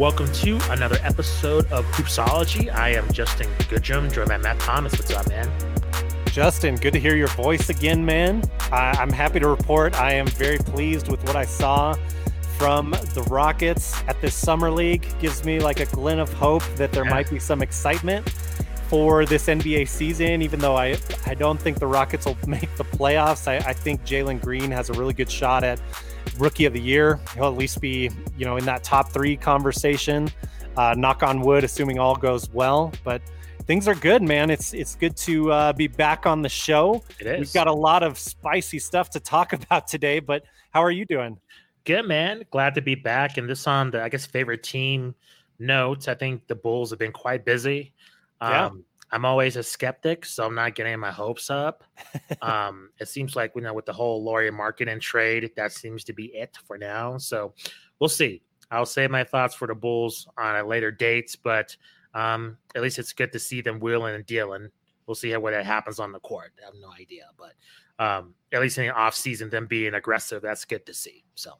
Welcome to another episode of Hoopsology. I am Justin Goodrum, joined by Matt Thomas. What's up, man? Justin, good to hear your voice again, man. I, I'm happy to report I am very pleased with what I saw from the Rockets at this summer league. Gives me like a glint of hope that there Yeah. might be some excitement for this NBA season. Even though I I don't think the Rockets will make the playoffs, I, I think Jalen Green has a really good shot at rookie of the year. He'll at least be you know in that top three conversation. Uh, knock on wood, assuming all goes well, but. Things are good, man. It's it's good to uh, be back on the show. It is. We've got a lot of spicy stuff to talk about today, but how are you doing? Good, man. Glad to be back. And this on the, I guess, favorite team notes. I think the Bulls have been quite busy. Um, Yeah. I'm always a skeptic, so I'm not getting my hopes up. um, it seems like, you know, with the whole Lauri Markkanen trade, that seems to be it for now. So we'll see. I'll save my thoughts for the Bulls on a later date, but um, at least it's good to see them wheeling and dealing. We'll see how what happens on the court. I have no idea, but um, at least in the off season, them being aggressive, that's good to see. So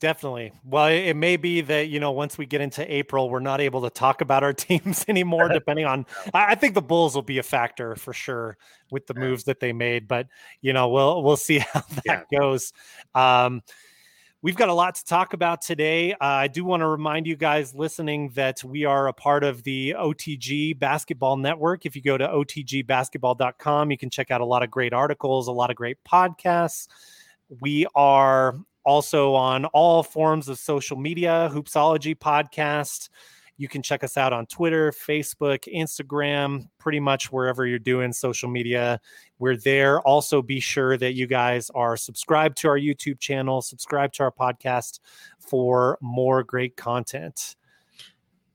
Definitely. Well, it may be that, you know, once we get into April, we're not able to talk about our teams anymore, depending on. I think the Bulls will be a factor for sure with the moves that they made, but, you know, we'll, we'll see how that goes. Um, We've got a lot to talk about today. Uh, I do want to remind you guys listening that we are a part of the OTG Basketball Network. If you go to otgbasketball.com, you can check out a lot of great articles, a lot of great podcasts. We are also on all forms of social media, Hoopsology Podcast. You can check us out on Twitter, Facebook, Instagram, pretty much wherever you're doing social media. We're there. Also, be sure that you guys are subscribed to our YouTube channel, subscribe to our podcast for more great content.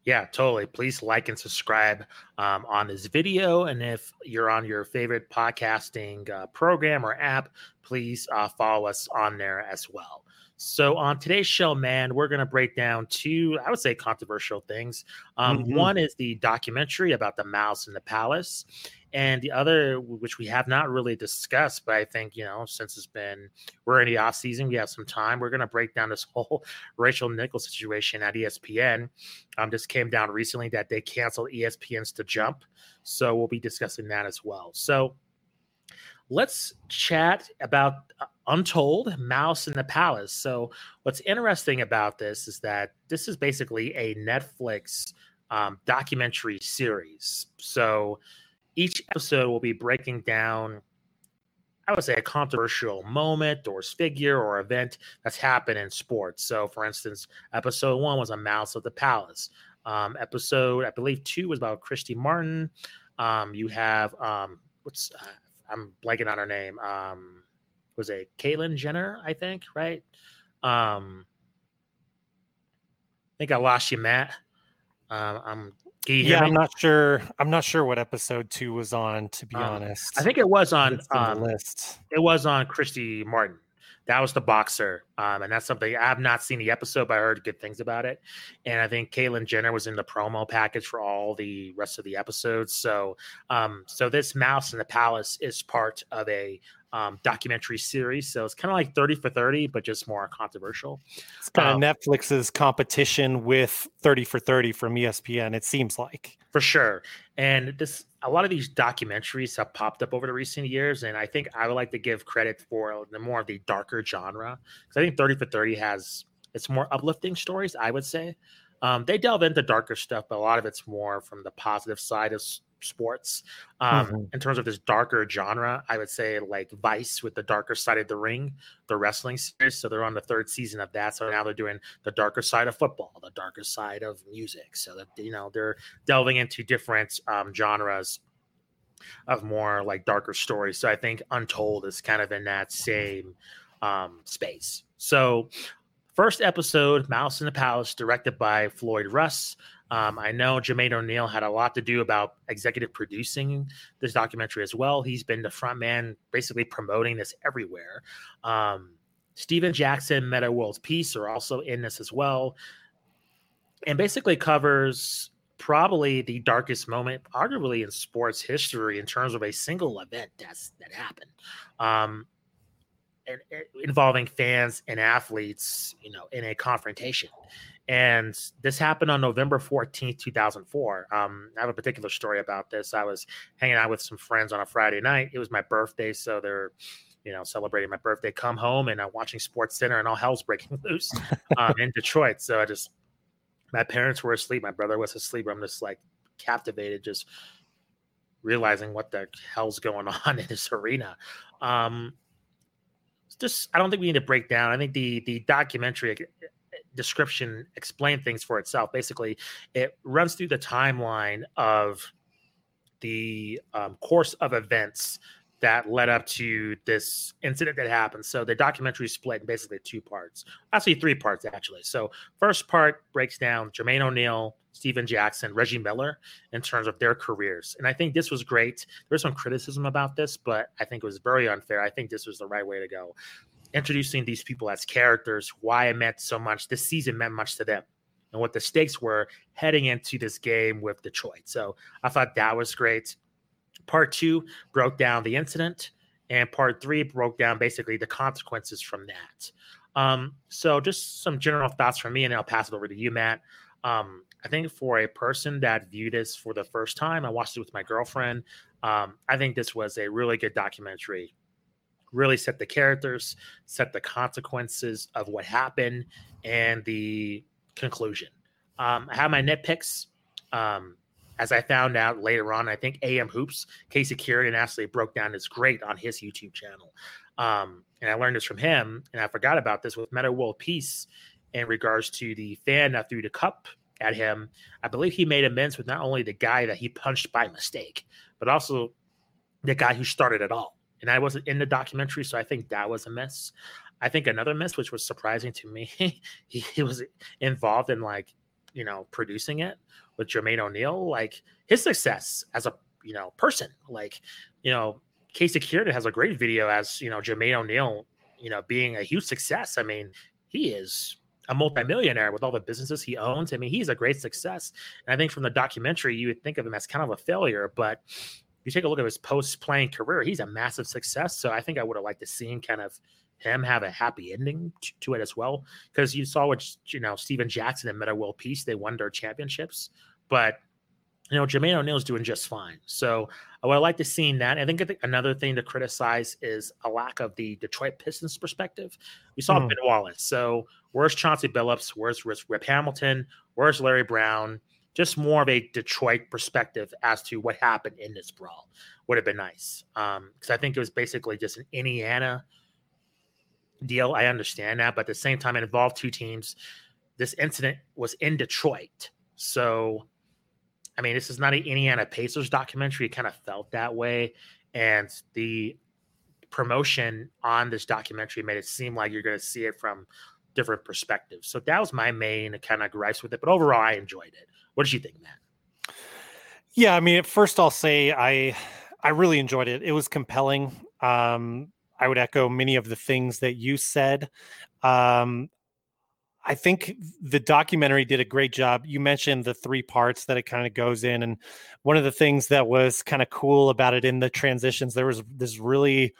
Yeah, totally. Please like and subscribe um, on this video. And if you're on your favorite podcasting uh, program or app, please uh, follow us on there as well. So, on today's show, man, we're going to break down two, I would say, controversial things. Um, Mhm. One is the documentary about the Malice in the palace. And the other, which we have not really discussed, but I think, you know, since it's been, we're in the off season, we have some time. We're going to break down this whole Rachel Nichols situation at ESPN um, just came down recently that they canceled ESPN's to jump. So we'll be discussing that as well. So let's chat about uh, Untold Malice in the Palace. So what's interesting about this is that this is basically a Netflix um, documentary series. So each episode will be breaking down. I would say a controversial moment or figure or event that's happened in sports. So, for instance, episode one was a Malice of the palace. Um, episode, I believe, two was about Christy Martin. Um, you have um, what's uh, I'm blanking on her name. Um, was it Caitlyn Jenner? I think right. Um, I think I lost you, Matt. Um, I'm. Can you hear Yeah, me? I'm not sure. I'm not sure what episode two was on, to be Um, honest. I think it was on. Um, list. it was on Christy Martin. That was the boxer. Um, and that's something I have not seen the episode, but I heard good things about it. And I think Caitlyn Jenner was in the promo package for all the rest of the episodes. So, um, so this Malice in the Palace is part of a um, documentary series. So it's kind of like 30 for 30, but just more controversial. It's kind um, of Netflix's competition with 30 for 30 from ESPN, it seems like. for sure. And this, a lot of these documentaries have popped up over the recent years, and I think I would like to give credit for the more of the darker genre because I think Thirty for Thirty has it's more uplifting stories. I would say um, they delve into darker stuff, but a lot of it's more from the positive side of sports. Um, Mhm. In terms of this darker genre, I would say like Vice with the darker side of the ring, the wrestling series. So they're on the third season of that. So now they're doing the darker side of football, the darker side of music. So that you know they're delving into different um, genres of more like darker stories. So I think Untold is kind of in that same um, space. So first episode, Malice in the Palace, directed by Floyd Russ. Um, I know Jermaine O'Neal had a lot to do about executive producing this documentary as well. He's been the front man, basically promoting this everywhere. Um, Stephen Jackson, Metta World's Peace are also in this as well, and basically covers probably the darkest moment, arguably in sports history, in terms of a single event that's that happened. Um, and, and involving fans and athletes, you know, in a confrontation. And this happened on November 14th, 2004. Um, I have a particular story about this. I was hanging out with some friends on a Friday night. It was my birthday, so they're you know, celebrating my birthday, come home and I'm watching Sports Center and all hell's breaking loose um, in Detroit. So I just, my parents were asleep, my brother was asleep. I'm just like captivated, just realizing what the hell's going on in this arena. Um, just, I don't think we need to break down. I think the the documentary description explain things for itself. Basically, it runs through the timeline of the um, course of events that led up to this incident that happened. So the documentary split basically two parts, actually three parts actually. So first part breaks down Jermaine O'Neal, Stephen Jackson, Reggie Miller in terms of their careers, and I think this was great. There's some criticism about this, but I think it was very unfair. I think this was the right way to go. Introducing these people as characters, why it meant so much. This season meant much to them and what the stakes were heading into this game with Detroit. So I thought that was great. Part two broke down the incident, and part three broke down basically the consequences from that. Um, so, just some general thoughts from me, and I'll pass it over to you, Matt. Um, I think for a person that viewed this for the first time, I watched it with my girlfriend. Um, I think this was a really good documentary. Really set the characters, set the consequences of what happened, and the conclusion. Um, I have my nitpicks. Um, as I found out later on, I think AM Hoops, Casey Kieran actually broke down is great on his YouTube channel. Um, and I learned this from him, and I forgot about this with Metta World Peace in regards to the fan that threw the cup at him. I believe he made amends with not only the guy that he punched by mistake, but also the guy who started it all. And I wasn't in the documentary, so I think that was a miss. I think another miss, which was surprising to me, he, he was involved in like, you know, producing it, with Jermaine O'Neal, like his success as a you know person, like you know Casey Kieran has a great video as you know Jermaine O'Neal, you know being a huge success. I mean, he is a multimillionaire with all the businesses he owns. I mean, he's a great success. And I think from the documentary, you would think of him as kind of a failure, but you take a look at his post playing career, he's a massive success. So I think I would have liked to see him kind of him have a happy ending to, it as well. Because you saw what you know Stephen Jackson and Metta World Peace, they won their championships, but you know Jermaine O'Neal's doing just fine. So I would like to see that. I think another thing to criticize is a lack of the Detroit Pistons perspective. We saw mm. Ben Wallace. So where's Chauncey Billups? Where's Rip Hamilton? Where's Larry Brown? Just more of a Detroit perspective as to what happened in this brawl would have been nice. Because um, I think it was basically just an Indiana deal. I understand that, but at the same time, it involved two teams. This incident was in Detroit, so I mean, this is not an Indiana Pacers documentary. It kind of felt that way, and the promotion on this documentary made it seem like you're going to see it from different perspectives. So that was my main kind of gripes with it. But overall, I enjoyed it. What did you think, Matt? Yeah, I mean, at first I'll say I I really enjoyed it. It was compelling. Um, I would echo many of the things that you said. Um, I think the documentary did a great job. You mentioned the three parts that it kind of goes in. And one of the things that was kind of cool about it in the transitions, there was this really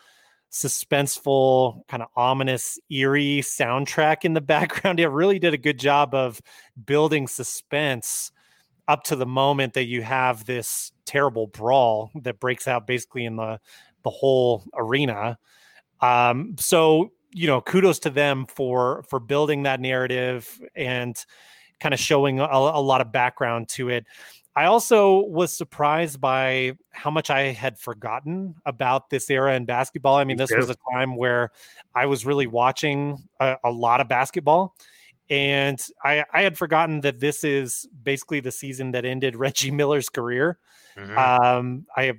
suspenseful, kind of ominous, eerie soundtrack in the background. It really did a good job of building suspense up to the moment that you have this terrible brawl that breaks out basically in the the whole arena. Um, so you know, kudos to them for for building that narrative and kind of showing a, a lot of background to it. I also was surprised by how much I had forgotten about this era in basketball. I mean, this was a time where I was really watching a, a lot of basketball. And I, I, had forgotten that this is basically the season that ended Reggie Miller's career. Mm-hmm. Um, I have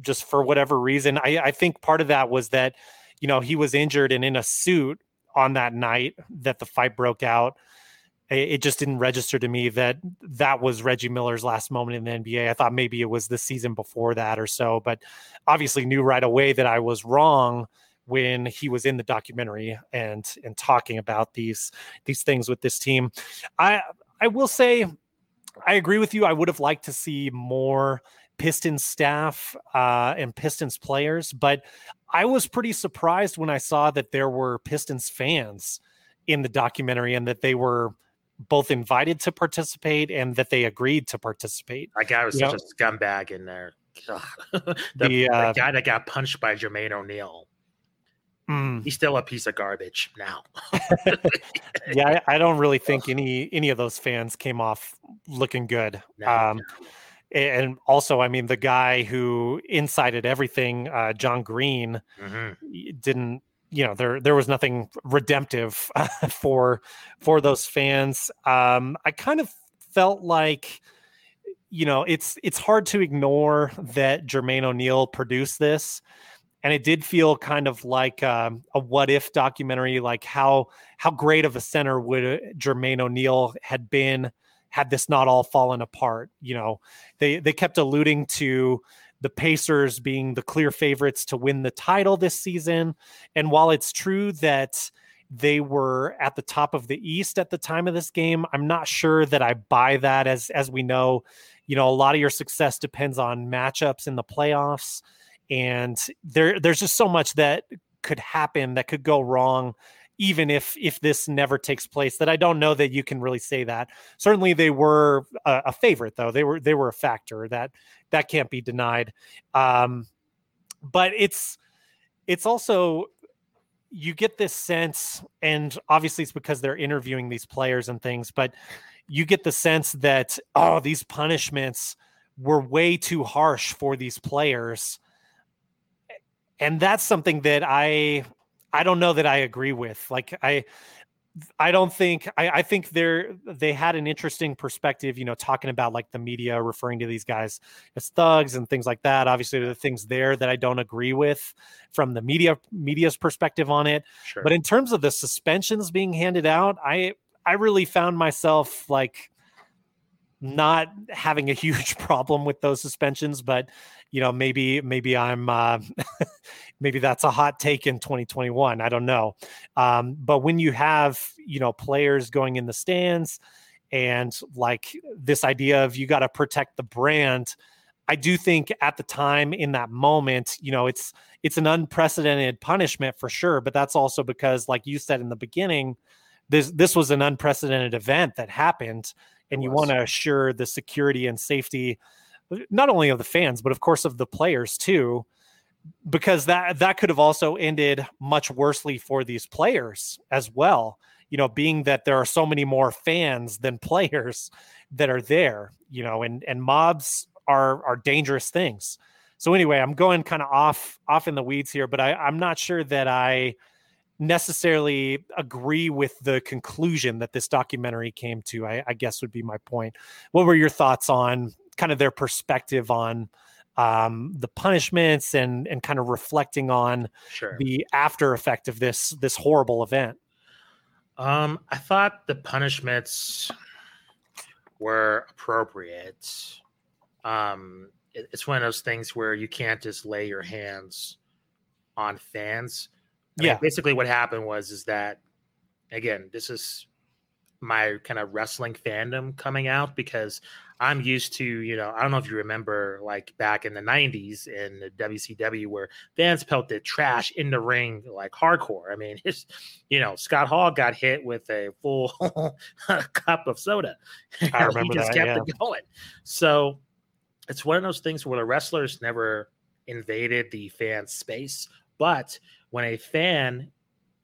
just for whatever reason, I, I think part of that was that you know, he was injured and in a suit on that night that the fight broke out. It just didn't register to me that that was Reggie Miller's last moment in the NBA. I thought maybe it was the season before that or so, but obviously knew right away that I was wrong when he was in the documentary and and talking about these these things with this team. I I will say I agree with you. I would have liked to see more Pistons staff uh, and Pistons players, but I was pretty surprised when I saw that there were Pistons fans in the documentary and that they were both invited to participate and that they agreed to participate. That guy was you such know? a scumbag in there. the, the, uh, the, guy that got punched by Jermaine O'Neal. Mm. He's still a piece of garbage now. yeah, I, I, don't really think any any of those fans came off looking good. No, um, no. And also, I mean, the guy who incited everything, uh, John Green, mm-hmm. didn't. You know, there there was nothing redemptive for for those fans. Um, I kind of felt like you know it's it's hard to ignore that Jermaine O'Neal produced this and it did feel kind of like um, a what if documentary like how how great of a center would uh, Jermaine O'Neal had been had this not all fallen apart you know? They they kept alluding to the Pacers being the clear favorites to win the title this season. And while it's true that they were at the top of the east at the time of this game i'm not sure that i buy that. As as we know you know a lot of your success depends on matchups in the playoffs and there there's just so much that could happen that could go wrong even if if this never takes place that i don't know that you can really say that. Certainly they were a, a favorite though. They were they were a factor that that can't be denied. Um but it's it's also you get this sense and obviously it's because they're interviewing these players and things but you get the sense that oh these punishments were way too harsh for these players and that's something that I I don't know that I agree with. Like I I don't think I, I think they're they had an interesting perspective, you know, talking about like the media referring to these guys as thugs and things like that. Obviously, the things there that I don't agree with from the media media's perspective on it. Sure. But in terms of the suspensions being handed out, I I really found myself like not having a huge problem with those suspensions, but you know maybe maybe i'm uh, maybe that's a hot take in 2021 i don't know. Um, but when you have you know players going in the stands and like this idea of you got to protect the brand i do think at the time in that moment you know it's it's an unprecedented punishment for sure but that's also because like you said in the beginning this this was an unprecedented event that happened and you want to assure the security and safety uh, not only of the fans, but of course of the players too, because that that could have also ended much worsely for these players as well. You know, being that there are so many more fans than players that are there, you know, and and mobs are are dangerous things. So anyway, I'm going kind of off off in the weeds here, but I, I'm not sure that I necessarily agree with the conclusion that this documentary came to. I, I guess would be my point. What were your thoughts on kind of their perspective on um, the punishments and and kind of reflecting on sure. the after effect of this this horrible event. Um, I thought the punishments were appropriate. Um, it, it's one of those things where you can't just lay your hands on fans. I yeah, mean, basically, what happened was is that again, this is my kind of wrestling fandom coming out because I'm used to, you know, I don't know if you remember like back in the 90s in the WCW where fans pelted trash in the ring like hardcore. I mean, it's, you know, Scott Hall got hit with a full cup of soda. I remember he just that, kept yeah. it going. So it's one of those things where the wrestlers never invaded the fan space, but when a fan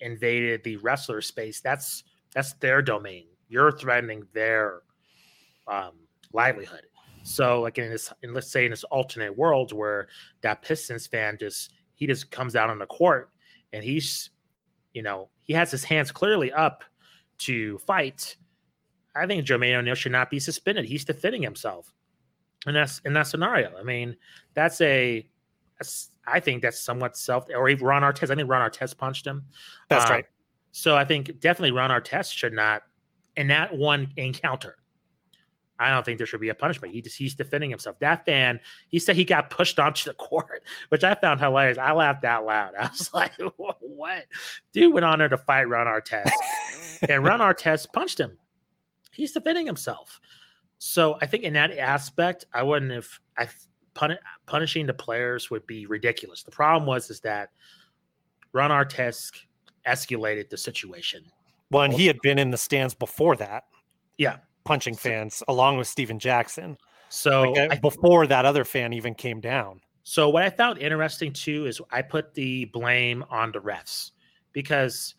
invaded the wrestler space, that's that's their domain. You're threatening their um, livelihood. So, like in this, in, let's say in this alternate world where that Pistons fan just he just comes out on the court and he's, you know, he has his hands clearly up to fight. I think Jermaine O'Neal should not be suspended. He's defending himself, and that's in that scenario. I mean, that's a, I think that's somewhat self. Or even Ron Artest. I think Ron Artest punched him. That's um, right. So I think definitely Ron Artest should not in that one encounter I don't think there should be a punishment. He just he's defending himself. That fan, he said he got pushed onto the court, which I found hilarious. I laughed out loud. I was like, "What?" Dude went on there to fight Ron Artest, and Ron Artest punched him. He's defending himself. So I think in that aspect, I wouldn't have. I pun- punishing the players would be ridiculous. The problem was is that Ron Artest escalated the situation. Well, and he had been in the stands before that Yeah, punching fans along with Stephen Jackson. So like, I, before that other fan even came down. So what I found interesting too is I put the blame on the refs because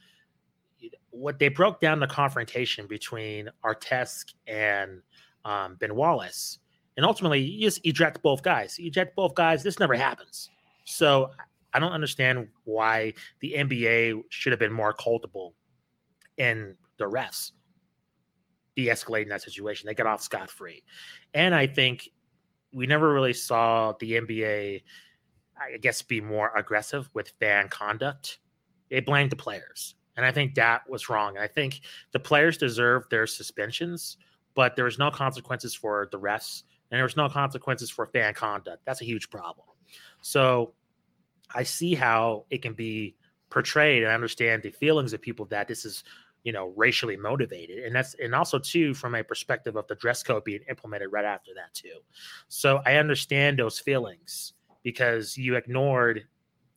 what they broke down the confrontation between Artest and um, Ben Wallace, and ultimately you just eject both guys. You eject both guys. This never happens. So I don't understand why the NBA should have been more culpable in the refs de-escalating that situation. They got off scot free, and I think we never really saw the NBA, I guess, be more aggressive with fan conduct. They blamed the players, and I think that was wrong. I think the players deserve their suspensions, but there was no consequences for the refs, and there was no consequences for fan conduct. That's a huge problem. So I see how it can be portrayed and I understand the feelings of people that this is you know racially motivated and that's and also too from a perspective of the dress code being implemented right after that too so i understand those feelings because you ignored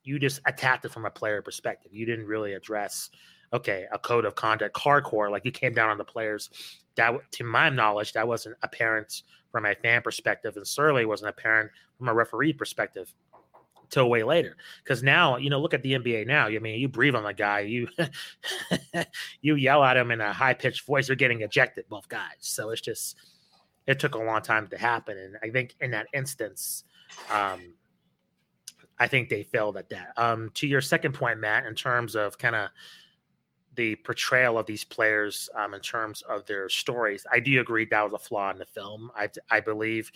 you just attacked it from a player perspective you didn't really address okay a code of conduct hardcore like you came down on the players that to my knowledge that wasn't apparent from a fan perspective and certainly wasn't apparent from a referee perspective till way later. Because now, you know, look at the NBA now. I mean, you breathe on the guy, you you yell at him in a high pitched voice, you're getting ejected, both guys. So it's just it took a long time to happen. And I think in that instance, um, I think they failed at that. Um, to your second point, Matt, in terms of kind of the portrayal of these players um, in terms of their stories, I do agree that was a flaw in the film. I, I believe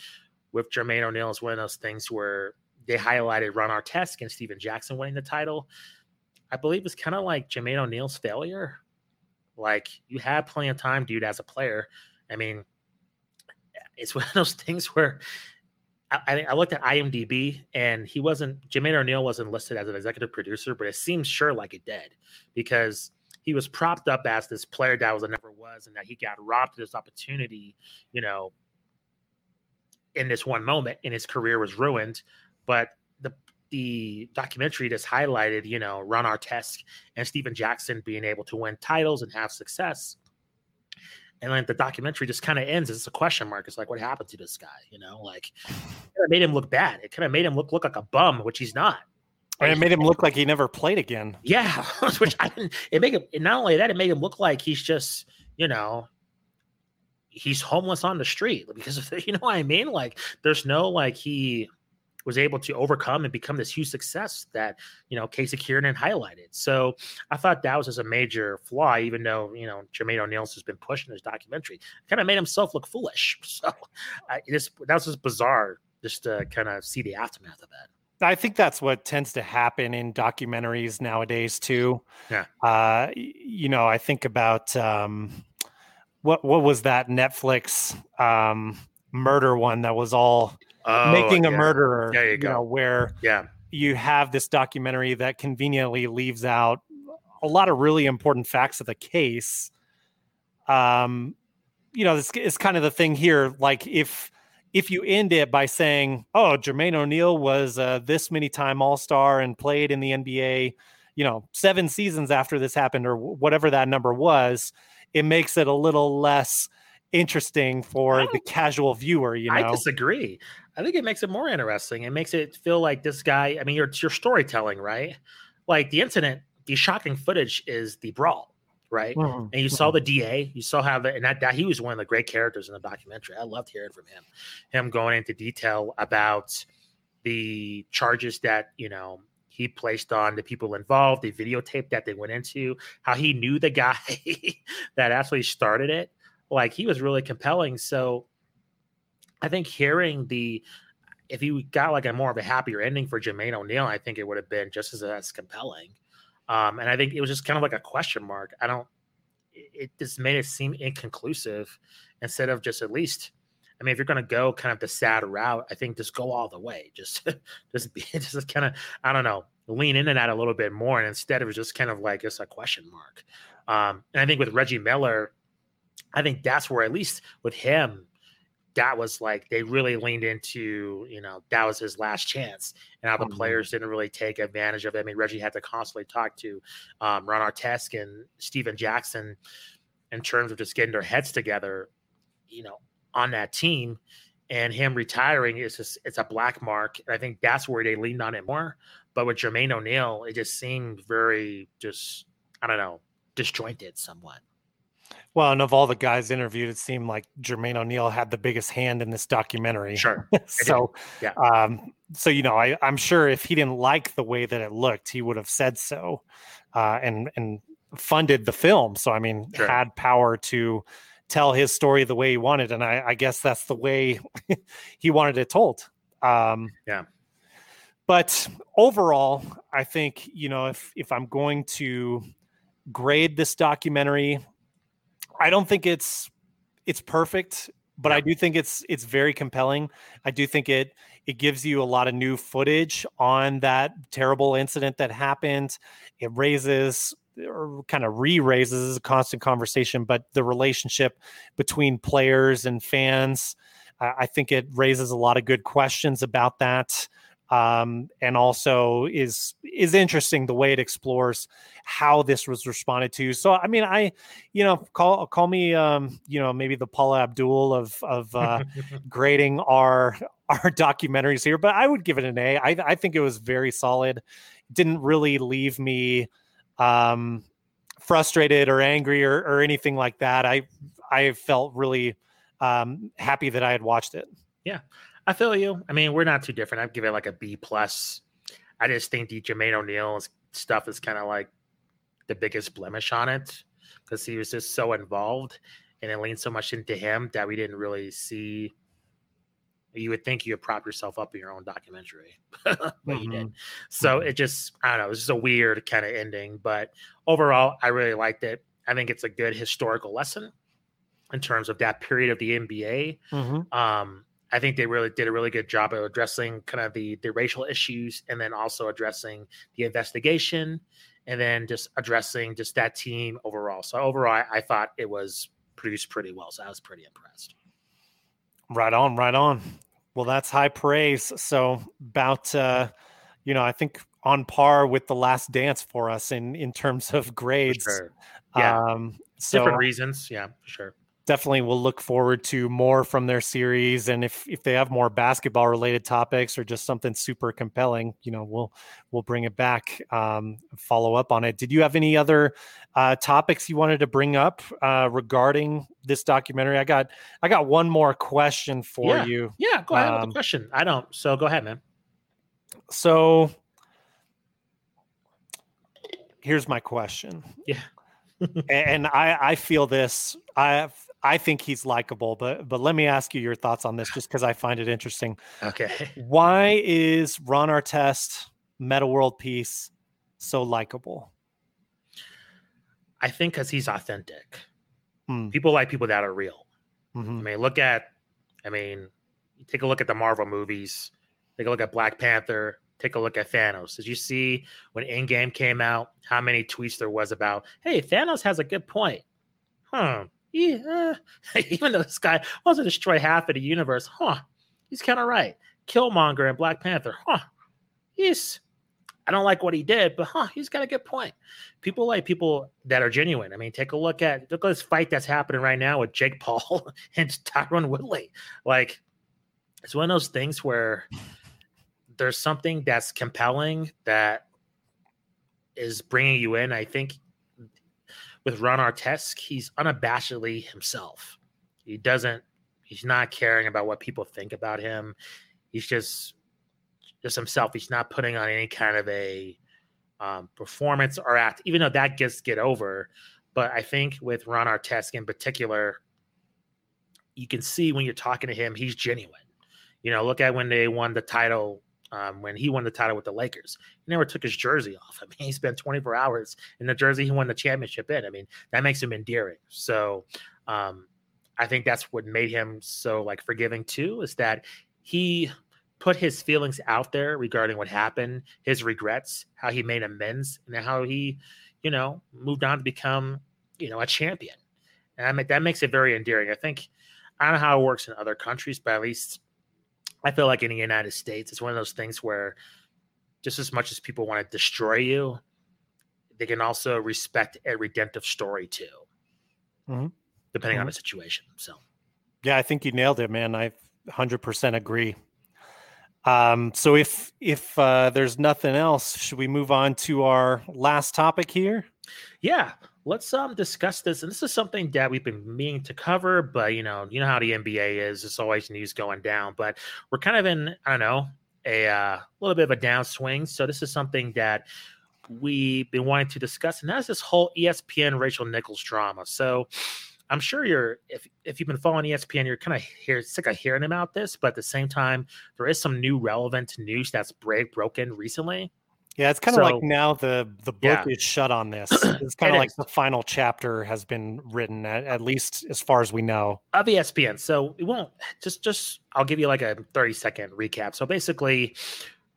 with Jermaine O'Neal is one of those things where they highlighted Ron Artest and Stephen Jackson winning the title. I believe it's kind of like Jermaine O'Neal's failure. Like you had plenty of time, dude, as a player. I mean, it's one of those things where I, I, looked at IMDb and he wasn't Jermaine O'Neal wasn't listed as an executive producer, but it seems sure like it did because he was propped up as this player that was a never was, and that he got robbed of this opportunity, you know, in this one moment, and his career was ruined but the the documentary just highlighted, you know, Ron Artest and Stephen Jackson being able to win titles and have success. And then the documentary just kind of ends as a question mark. It's like, what happened to this guy? You know, like it made him look bad. It kind of made him look look like a bum, which he's not. And it made him look like he never played again. Yeah, which I didn't. It made him. Not only that, it made him look like he's just, you know, he's homeless on the street because of, you know what I mean. Like, there's no like he was able to overcome and become this huge success that you know Casey Kiernan highlighted. So I thought that was just a major flaw, even though you know Jermaine O'Neal has been pushing his documentary, kind of made himself look foolish. So I just that was just bizarre just to kind of see the aftermath of that. I think that's what tends to happen in documentaries nowadays too. Yeah. Uh, you know, I think about um, what what was that Netflix um, murder one that was all oh, making a murderer. There you, you go. Know, where yeah, you have this documentary that conveniently leaves out a lot of really important facts of the case. Um, you know, this is kind of the thing here. Like if if you end it by saying, "Oh, Jermaine O'Neal was uh, this many time All Star and played in the NBA," you know, seven seasons after this happened, or whatever that number was, it makes it a little less interesting for the casual viewer. You know, I disagree. I think it makes it more interesting. It makes it feel like this guy. I mean, your your storytelling, right? Like the incident, the shocking footage is the brawl, right? Mm-hmm. And you saw the DA, you saw how the and that, that he was one of the great characters in the documentary. I loved hearing from him, him going into detail about the charges that you know he placed on the people involved, the videotape that they went into, how he knew the guy that actually started it. Like he was really compelling. So I think hearing the if you got like a more of a happier ending for Jermaine O'Neal, I think it would have been just as, as compelling. Um, and I think it was just kind of like a question mark. I don't. It just made it seem inconclusive instead of just at least. I mean, if you're going to go kind of the sad route, I think just go all the way. Just, just be, just kind of, I don't know, lean into that a little bit more, and instead of just kind of like just a question mark. Um, and I think with Reggie Miller, I think that's where at least with him, that was like they really leaned into, you know, that was his last chance. And how the mm-hmm. players didn't really take advantage of it. I mean, Reggie had to constantly talk to um, Ron Artest and Stephen Jackson in terms of just getting their heads together you know, on that team. And him retiring is just it's a black mark. And I think that's where they leaned on it more. But with Jermaine O'Neal, it just seemed very just I don't know, disjointed somewhat. Well, and of all the guys interviewed, it seemed like Jermaine O'Neal had the biggest hand in this documentary. Sure. so, yeah. Um, so you know, I, I'm sure if he didn't like the way that it looked, he would have said so, uh, and and funded the film. So I mean, sure. had power to tell his story the way he wanted, and I, I guess that's the way he wanted it told. Um, yeah. But overall, I think you know if if I'm going to grade this documentary, I don't think it's it's perfect, but yeah. I do think it's it's very compelling. I do think it it gives you a lot of new footage on that terrible incident that happened. It raises or kind of re-raises a constant conversation, but the relationship between players and fans, I think it raises a lot of good questions about that um, and also is is interesting the way it explores how this was responded to. So I mean, I you know call call me um, you know maybe the Paula Abdul of of uh, grading our our documentaries here, but I would give it an A. I I think it was very solid. Didn't really leave me um, frustrated or angry or, or anything like that. I I felt really um, happy that I had watched it. Yeah. I feel you. I mean, we're not too different. I'd give it like a B plus. I just think the Jermaine O'Neal stuff is kind of like the biggest blemish on it because he was just so involved and it leaned so much into him that we didn't really see. You would think you would prop yourself up in your own documentary, but mm-hmm. you didn't. So mm-hmm. it just, I don't know, it's just a weird kind of ending. But overall, I really liked it. I think it's a good historical lesson in terms of that period of the NBA. Mm-hmm. Um, I think they really did a really good job of addressing kind of the the racial issues and then also addressing the investigation and then just addressing just that team overall. So overall, I, I thought it was produced pretty well. So I was pretty impressed. Right on, right on. Well, that's high praise. So about uh, you know, I think on par with the last dance for us in in terms of grades. Sure. Yeah. Um, so, Different reasons. Yeah, sure definitely will look forward to more from their series and if if they have more basketball related topics or just something super compelling you know we'll we'll bring it back um, follow up on it. Did you have any other uh, topics you wanted to bring up uh, regarding this documentary? I got i got one more question for yeah. you. Yeah go ahead um, with the question. I don't so go ahead man. So here's my question. Yeah and I, I feel this. I I think he's likable, but but let me ask you your thoughts on this, just because I find it interesting. Okay. Why is Ron Artest, Metta World Peace, so likable? I think because he's authentic. Hmm. People like people that are real. Mm-hmm. I mean, look at, I mean, take a look at the Marvel movies. Take a look at Black Panther take a look at Thanos. Did you see when Endgame came out how many tweets there was about, hey, Thanos has a good point. Huh. Yeah. Uh, even though this guy wants to destroy half of the universe, huh? He's kind of right. Killmonger and Black Panther, huh? He's I don't like what he did, but huh, he's got a good point. People like people that are genuine. I mean, take a look at look at this fight that's happening right now with Jake Paul and Tyron Woodley. Like, it's one of those things where there's something that's compelling that is bringing you in. I think with Ron Artest, he's unabashedly himself. He doesn't. He's not caring about what people think about him. He's just just himself. He's not putting on any kind of a um, performance or act, even though that gets get over. But I think with Ron Artest in particular, you can see when you're talking to him, he's genuine. You know, look at when they won the title um, when he won the title with the Lakers. He never took his jersey off. I mean, he spent 24 hours in the jersey he won the championship in. I mean, that makes him endearing. So um, I think that's what made him so like forgiving too, is that he put his feelings out there regarding what happened, his regrets, how he made amends, and how he, you know, moved on to become, you know, a champion. And I mean, that makes it very endearing. I think I don't know how it works in other countries, but at least I feel like in the United States, it's one of those things where just as much as people want to destroy you, they can also respect a redemptive story too, mm-hmm. depending mm-hmm. on the situation. So, Yeah, I think you nailed it, man. I 100% agree. Um, so if if uh, there's nothing else, should we move on to our last topic here? Yeah, let's um discuss this. And this is something that we've been meaning to cover, but you know, you know how the NBA is. It's always news going down. But we're kind of in, I don't know, a uh, little bit of a downswing. So this is something that we've been wanting to discuss, and that's this whole ESPN Rachel Nichols drama. So I'm sure you're if if you've been following ESPN, you're kind of here sick of hearing about this, but at the same time, there is some new relevant news that's break broken recently. Yeah, it's kind of so, like now the the book yeah. is shut on this. It's kind of it like is. the final chapter has been written, at, at, least as far as we know of ESPN. So it won't just just I'll give you like a 30 second recap. So basically,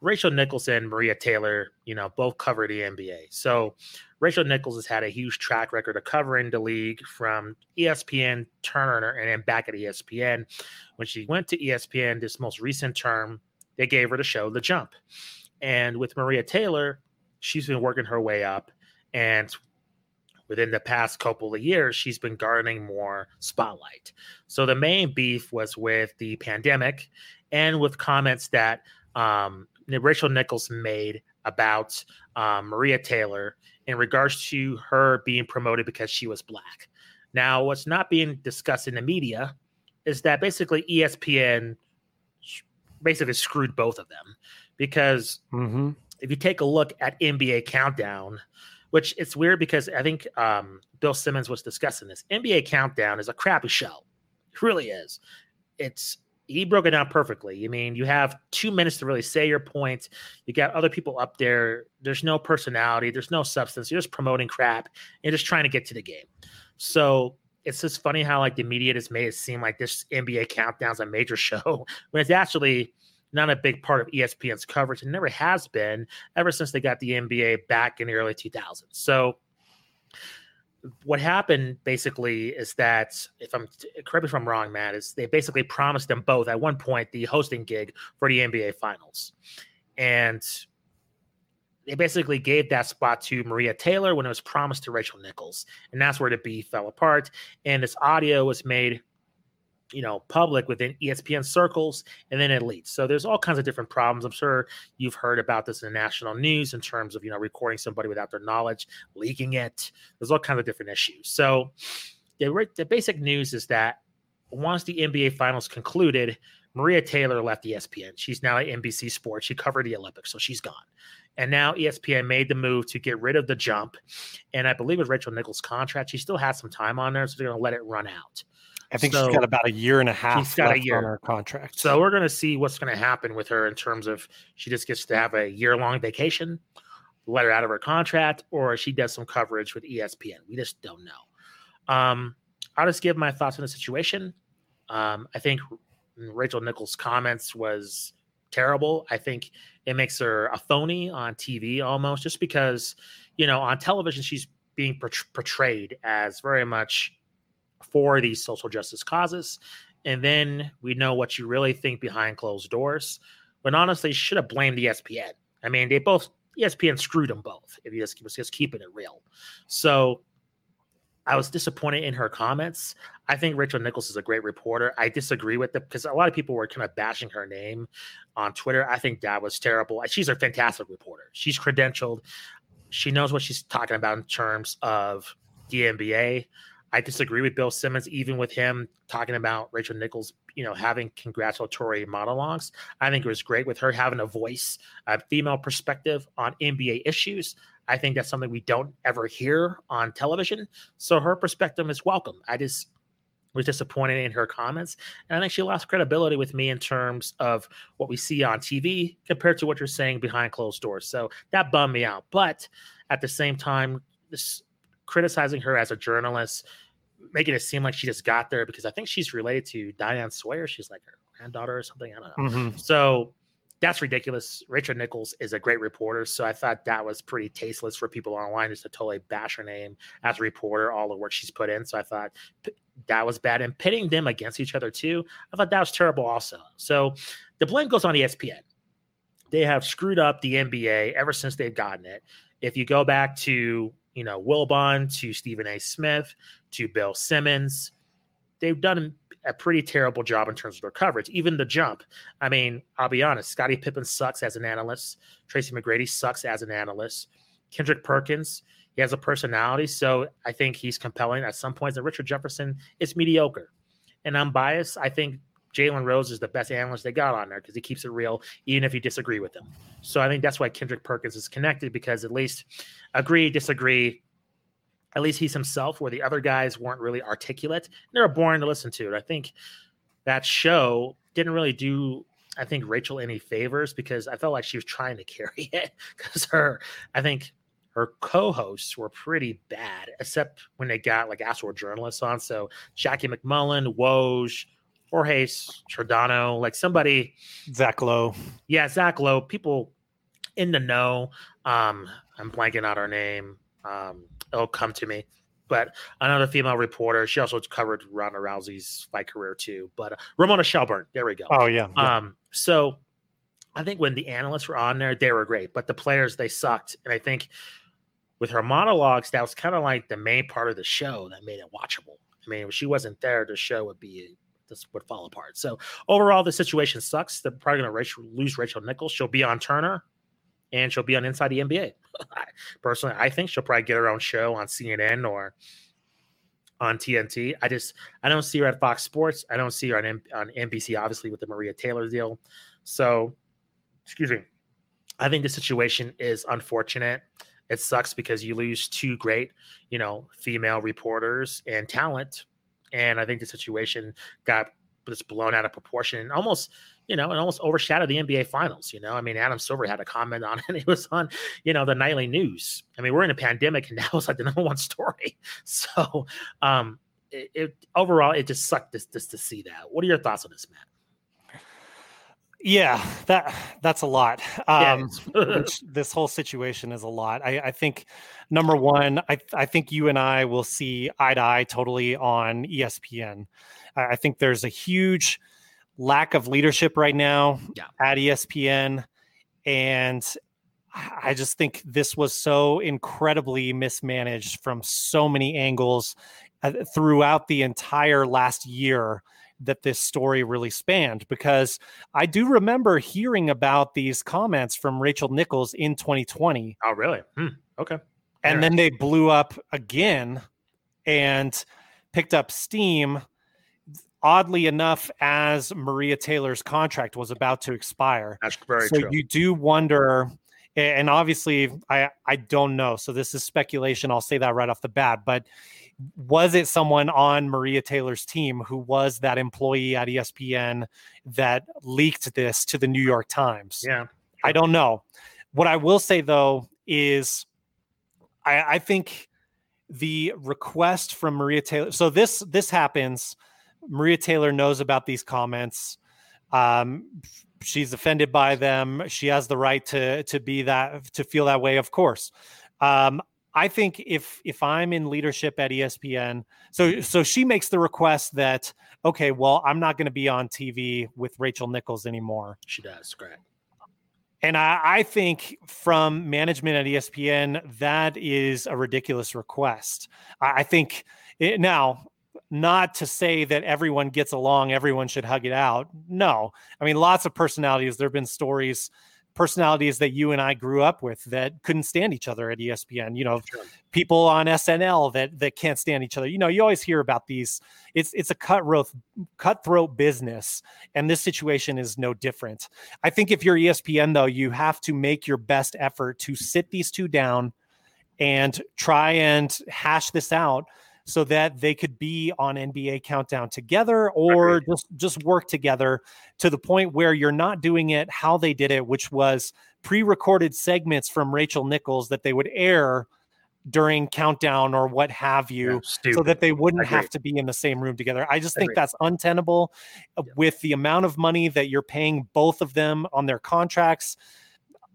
Rachel Nicholson, Maria Taylor, you know, both cover the NBA. So Rachel Nichols has had a huge track record of covering the league from ESPN, Turner, and then back at ESPN. When she went to ESPN this most recent term, they gave her the show The Jump. And with Maria Taylor, she's been working her way up. And within the past couple of years, she's been garnering more spotlight. So the main beef was with the pandemic and with comments that um, Rachel Nichols made about um, Maria Taylor in regards to her being promoted because she was black. Now, what's not being discussed in the media is that basically ESPN basically screwed both of them because mm-hmm. if you take a look at NBA Countdown, which it's weird because I think um, Bill Simmons was discussing this. NBA Countdown is a crappy show. It really is. It's he broke it down perfectly. I mean, you have two minutes to really say your point. You got other people up there. There's no personality. There's no substance. You're just promoting crap. You're just trying to get to the game. So it's just funny how like the media has made it seem like this NBA countdown's a major show when it's actually not a big part of ESPN's coverage. and never has been ever since they got the NBA back in the early 2000s. So what happened basically is that if I'm correct if I'm wrong, Matt, is they basically promised them both at one point the hosting gig for the NBA finals. And they basically gave that spot to Maria Taylor when it was promised to Rachel Nichols. And that's where the beef fell apart. And this audio was made you know, public within ESPN circles, and then it leaks. So there's all kinds of different problems. I'm sure you've heard about this in the national news in terms of you know recording somebody without their knowledge, leaking it. There's all kinds of different issues. So the, the basic news is that once the NBA finals concluded, Maria Taylor left ESPN. She's now at NBC Sports. She covered the Olympics, so she's gone. And now ESPN made the move to get rid of the jump. And I believe with Rachel Nichols' contract, she still has some time on there, so they're going to let it run out. I think so she's got about a year and a half she's got a year. on her contract. So we're going to see what's going to happen with her in terms of she just gets to have a year long vacation, let her out of her contract, or she does some coverage with ESPN. We just don't know. Um, I'll just give my thoughts on the situation. Um, I think Rachel Nichols' comments was terrible. I think it makes her a phony on TV almost, just because you know on television she's being portrayed as very much for these social justice causes. And then we know what you really think behind closed doors. But honestly, should have blamed the ESPN. I mean, they both ESPN screwed them both. If you just, keep just keeping it real, so I was disappointed in her comments. I think Rachel Nichols is a great reporter. I disagree with it because a lot of people were kind of bashing her name on Twitter. I think that was terrible. She's a fantastic reporter. She's credentialed. She knows what she's talking about in terms of the NBA. I disagree with Bill Simmons, even with him talking about Rachel Nichols, you know, having congratulatory monologues. I think it was great with her having a voice, a female perspective on NBA issues. I think that's something we don't ever hear on television. So her perspective is welcome. I just was disappointed in her comments. And I think she lost credibility with me in terms of what we see on TV compared to what you're saying behind closed doors. So that bummed me out. But at the same time, this criticizing her as a journalist, making it seem like she just got there because I think she's related to Diane Sawyer. She's like her granddaughter or something. I don't know. Mm-hmm. So that's ridiculous. Rachel Nichols is a great reporter, so I thought that was pretty tasteless for people online just to totally bash her name as a reporter, all the work she's put in. So I thought that was bad, and pitting them against each other too, I thought that was terrible also. So the blame goes on ESPN. They have screwed up the NBA ever since they've gotten it. If you go back to you know, Wilbon to Stephen A. Smith to Bill Simmons. They've done a pretty terrible job in terms of their coverage. Even the jump. I mean, I'll be honest. Scottie Pippen sucks as an analyst. Tracy McGrady sucks as an analyst. Kendrick Perkins, he has a personality, so I think he's compelling at some points. And Richard Jefferson is mediocre. And I'm biased. I think Jalen Rose is the best analyst they got on there because he keeps it real, even if you disagree with him. So I think that's why Kendrick Perkins is connected because at least agree, disagree. At least he's himself, where the other guys weren't really articulate. They were boring to listen to. And I think that show didn't really do, I think, Rachel any favors because I felt like she was trying to carry it because her, I think, her co-hosts were pretty bad, except when they got like actual journalists on. So Jackie MacMullan, Woj, Jorge Trudano, like somebody. Zach Lowe. Yeah, Zach Lowe. People in the know. Um, I'm blanking out her name. Um, it'll come to me. But another female reporter. She also covered Ronda Rousey's fight career too. But uh, Ramona Shelburne. There we go. Oh yeah, yeah. Um, so I think when the analysts were on there, they were great, but the players they sucked. And I think with her monologues, that was kind of like the main part of the show that made it watchable. I mean, if she wasn't there, the show would be this would fall apart. So overall, the situation sucks. They're probably going to lose Rachel Nichols. She'll be on Turner, and she'll be on Inside the NBA. Personally, I think she'll probably get her own show on CNN or on TNT. I just I don't see her at Fox Sports. I don't see her on M- on NBC, obviously with the Maria Taylor deal. So, excuse me. I think the situation is unfortunate. It sucks because you lose two great, you know, female reporters and talent and I think the situation got just blown out of proportion and almost, you know, and almost overshadowed the NBA finals. You know, I mean, Adam Silver had a comment on it. It was on, you know, the nightly news. I mean, we're in a pandemic and that was like the number one story. So, um, it, it overall, it just sucked just, just to see that. What are your thoughts on this, Matt? Yeah, that that's a lot. Um, yeah, this whole situation is a lot. I, I think number one, I I think you and I will see eye to eye totally on ESPN. I, I think there's a huge lack of leadership right now yeah. at ESPN, and I just think this was so incredibly mismanaged from so many angles uh, throughout the entire last year that this story really spanned because I do remember hearing about these comments from Rachel Nichols in 2020. Oh, really? Hmm. Okay. And then they blew up again and picked up steam. Oddly enough, as Maria Taylor's contract was about to expire. That's very so true. you do wonder, and obviously, I I don't know. So this is speculation. I'll say that right off the bat. But was it someone on Maria Taylor's team who was that employee at ESPN that leaked this to the New York Times? Yeah. I don't know. What I will say though is I, I think the request from Maria Taylor. So this this happens. Maria Taylor knows about these comments. Um, she's offended by them. She has the right to to be that to feel that way, of course. Um, I think if if I'm in leadership at ESPN, so so she makes the request that okay, well, I'm not going to be on TV with Rachel Nichols anymore. She does, correct. And I, I think from management at ESPN, that is a ridiculous request. I, I think it, now, not to say that everyone gets along, everyone should hug it out. No, I mean, lots of personalities. There have been stories personalities that you and I grew up with that couldn't stand each other at ESPN. You know, sure. people on SNL that that can't stand each other. You know, you always hear about these. It's it's a cutthroat cutthroat business, and this situation is no different. I think if you're ESPN though, you have to make your best effort to sit these two down and try and hash this out so that they could be on NBA Countdown together or just just work together to the point where you're not doing it how they did it, which was pre-recorded segments from Rachel Nichols that they would air during countdown or what have you yeah, so that they wouldn't have to be in the same room together. I just think that's untenable uh, yeah. with the amount of money that you're paying both of them on their contracts.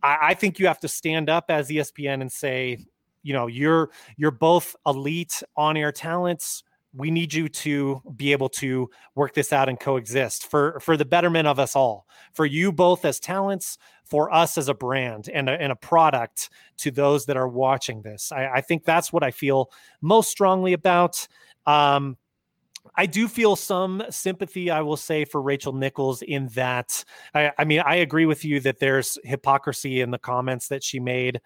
I, I think you have to stand up as espn and say you know you're you're both elite on air talents we need you to be able to work this out and coexist for for the betterment of us all for you both as talents for us as a brand and a, and a product to those that are watching this I, I think that's what i feel most strongly about um, I do feel some sympathy, I will say, for Rachel Nichols in that. I, I mean, I agree with you that there's hypocrisy in the comments that she made.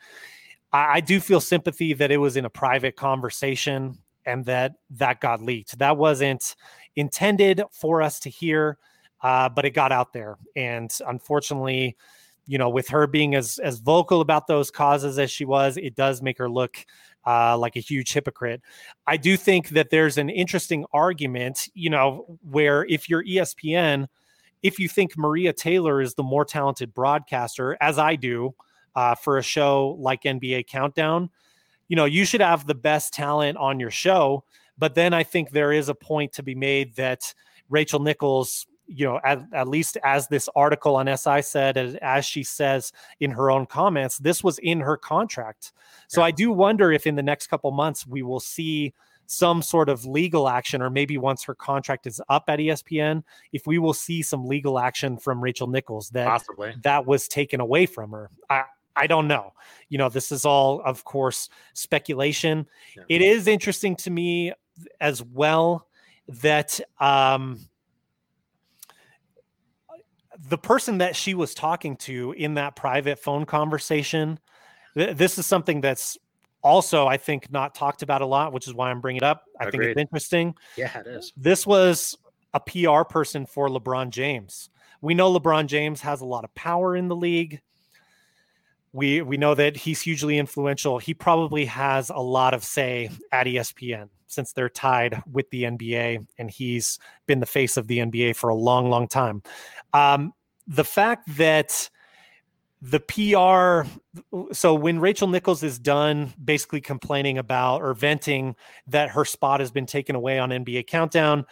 I, I do feel sympathy that it was in a private conversation and that that got leaked. That wasn't intended for us to hear, uh, but it got out there. And unfortunately, you know, with her being as as vocal about those causes as she was, it does make her look uh, like a huge hypocrite. I do think that there's an interesting argument, you know, where if you're ESPN, if you think Maria Taylor is the more talented broadcaster, as I do, uh, for a show like NBA Countdown, you know, you should have the best talent on your show. But then I think there is a point to be made that Rachel Nichols you know, at, at least as this article on SI said, as, as she says in her own comments, this was in her contract. So yeah. I do wonder if in the next couple months we will see some sort of legal action, or maybe once her contract is up at ESPN, if we will see some legal action from Rachel Nichols that Possibly. that was taken away from her. I, I don't know. You know, this is all, of course, speculation. Yeah. It is interesting to me as well that um, the person that she was talking to in that private phone conversation, th- this is something that's also I think not talked about a lot, which is why I'm bringing it up. I Agreed. think it's interesting. Yeah, it is. This was a PR person for LeBron James. We know LeBron James has a lot of power in the league. We we know that he's hugely influential. He probably has a lot of say at ESPN since they're tied with the NBA and he's been the face of the NBA for a long, long time. Um, the fact that the PR, so when Rachel Nichols is done basically complaining about or venting that her spot has been taken away on NBA Countdown,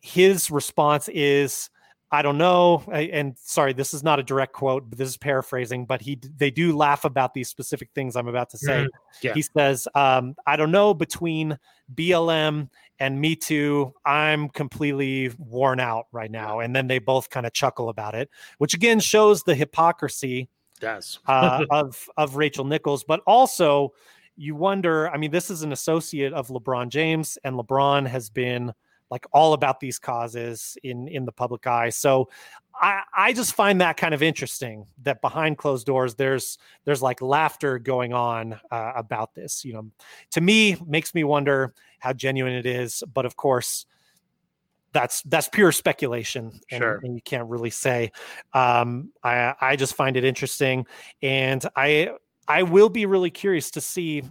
his response is, I don't know. And sorry, this is not a direct quote, but this is paraphrasing. But he, they do laugh about these specific things I'm about to say. Mm, yeah. He says, um, "I don't know between BLM and Me Too. I'm completely worn out right now." And then they both kind of chuckle about it, which again shows the hypocrisy does uh, of of Rachel Nichols, but also you wonder. I mean, this is an associate of LeBron James, and LeBron has been like all about these causes in in the public eye. So I I just find that kind of interesting that behind closed doors there's there's like laughter going on uh, about this. You know, to me makes me wonder how genuine it is. But of course, that's that's pure speculation and, sure. and, you can't really say um, i i just find it interesting and i i will be really curious to see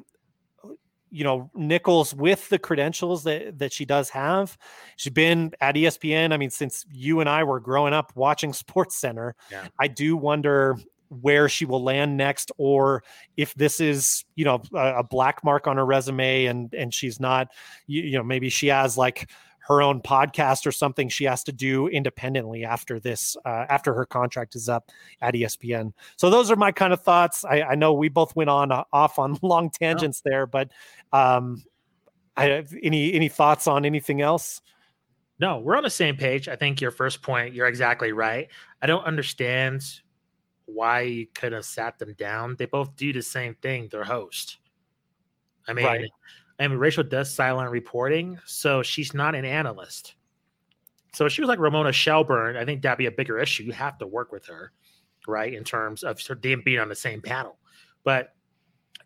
you know Nichols with the credentials that that she does have. She's been at ESPN. I mean, since you and I were growing up watching Sports Center, yeah. I do wonder where she will land next, or if this is you know a, a black mark on her resume, and and she's not, you, you know, maybe she has like her own podcast or something she has to do independently after this uh, after her contract is up at espn so those are my kind of thoughts. I, I know we both went on uh, off on long tangents there but um I, have any any thoughts on anything else? No we're on the same page. I think your first point you're exactly right. I don't understand why you could have sat them down. They both do the same thing they're host i mean right. I mean, Rachel does silent reporting, so she's not an analyst. So she was like Ramona Shelburne, I think that'd be a bigger issue. You have to work with her, right? In terms of them being on the same panel. But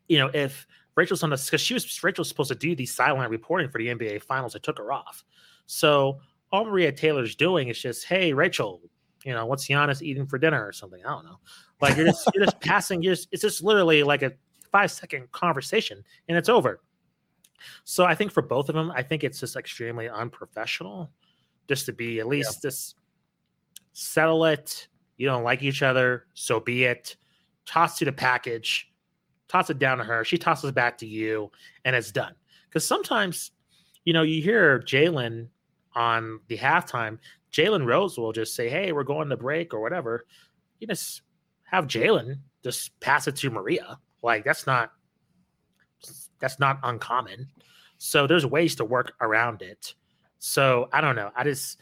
you know, if Rachel's on the because she was Rachel's supposed to do the silent reporting for the NBA finals, I took her off. So all Maria Taylor's doing is just, hey, Rachel, you know, what's Giannis eating for dinner or something? I don't know. Like you're just you're just passing, you're just, it's just literally like a five second conversation and it's over. So I think for both of them, I think it's just extremely unprofessional just to be at least yeah. just settle it. You don't like each other, so be it. Toss to the package, toss it down to her. She tosses back to you, and it's done. Because sometimes, you know, you hear Jalen on the halftime, Jalen Rose will just say, Hey, we're going to break or whatever. You just have Jalen just pass it to Maria. Like, that's not that's not uncommon. So there's ways to work around it. So I don't know. I just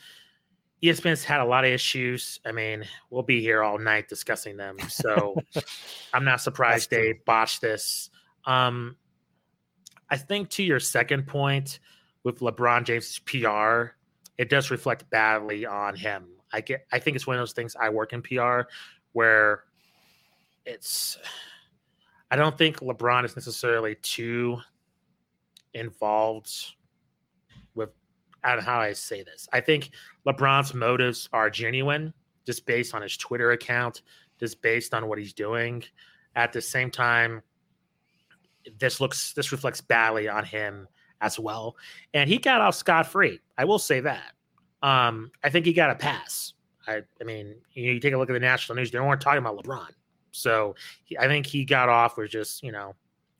ESPN's had a lot of issues. I mean, we'll be here all night discussing them. So I'm not surprised they botched this. Um, I think to your second point with LeBron James' PR, it does reflect badly on him. I get I think it's one of those things I work in PR where it's I don't think LeBron is necessarily too involved with I don't know how I say this. I think LeBron's motives are genuine just based on his Twitter account, just based on what he's doing. At the same time, this looks this reflects badly on him as well. And he got off scot free. I will say that. Um, I think he got a pass. I, I mean, you, you, take a look at the national news; they weren't talking about LeBron. So he, I think he got off with just you know,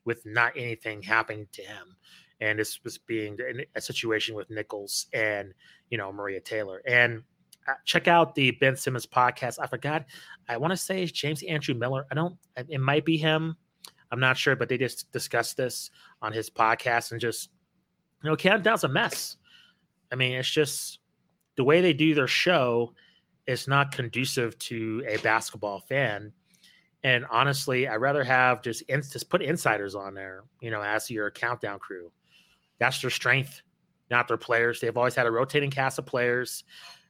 with not anything happening to him, and this was being a situation with Nichols and you know Maria Taylor. And uh, check out the Ben Simmons podcast. I forgot. I want to say James Andrew Miller. I don't. It might be him. I'm not sure, but they just discussed this on his podcast and just you know, Countdown's a mess. I mean, it's just the way they do their show is not conducive to a basketball fan. And honestly, I'd rather have just in, just put insiders on there, you know, as your countdown crew. That's their strength, not their players. They've always had a rotating cast of players.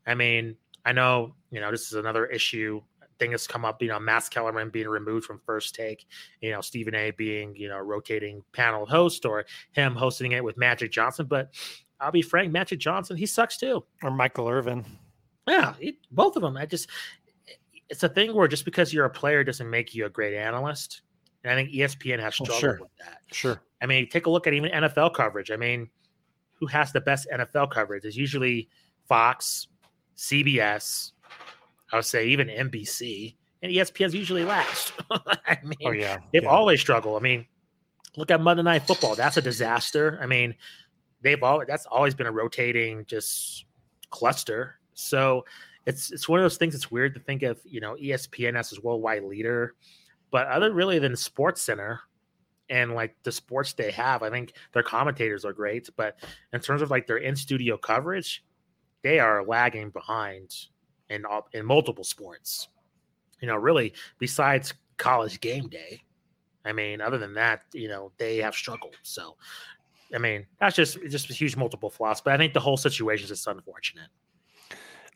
I mean, I know, you know, this is another issue thing has come up, you know, Max Kellerman being removed from first take, you know, Stephen A being, you know, rotating panel host or him hosting it with Magic Johnson. But I'll be frank, Magic Johnson, he sucks too. Or Michael Irvin. Yeah, it, both of them. I just, it's a thing where just because you're a player doesn't make you a great analyst. And I think ESPN has oh, struggled sure. with that. Sure. I mean, take a look at even NFL coverage. I mean, who has the best NFL coverage? It's usually Fox, CBS, I would say even NBC and ESPN's usually last. I oh, mean, oh, yeah. they've yeah. always struggled. I mean, look at Monday Night Football. That's a disaster. I mean, they've all that's always been a rotating just cluster. So it's it's one of those things. It's weird to think of you know ESPN as his worldwide leader, but other really than Sports Center and like the sports they have, I think their commentators are great. But in terms of like their in studio coverage, they are lagging behind in in multiple sports. You know, really besides college game day. I mean, other than that, you know, they have struggled. So, I mean, that's just just a huge multiple flaws. But I think the whole situation is just unfortunate.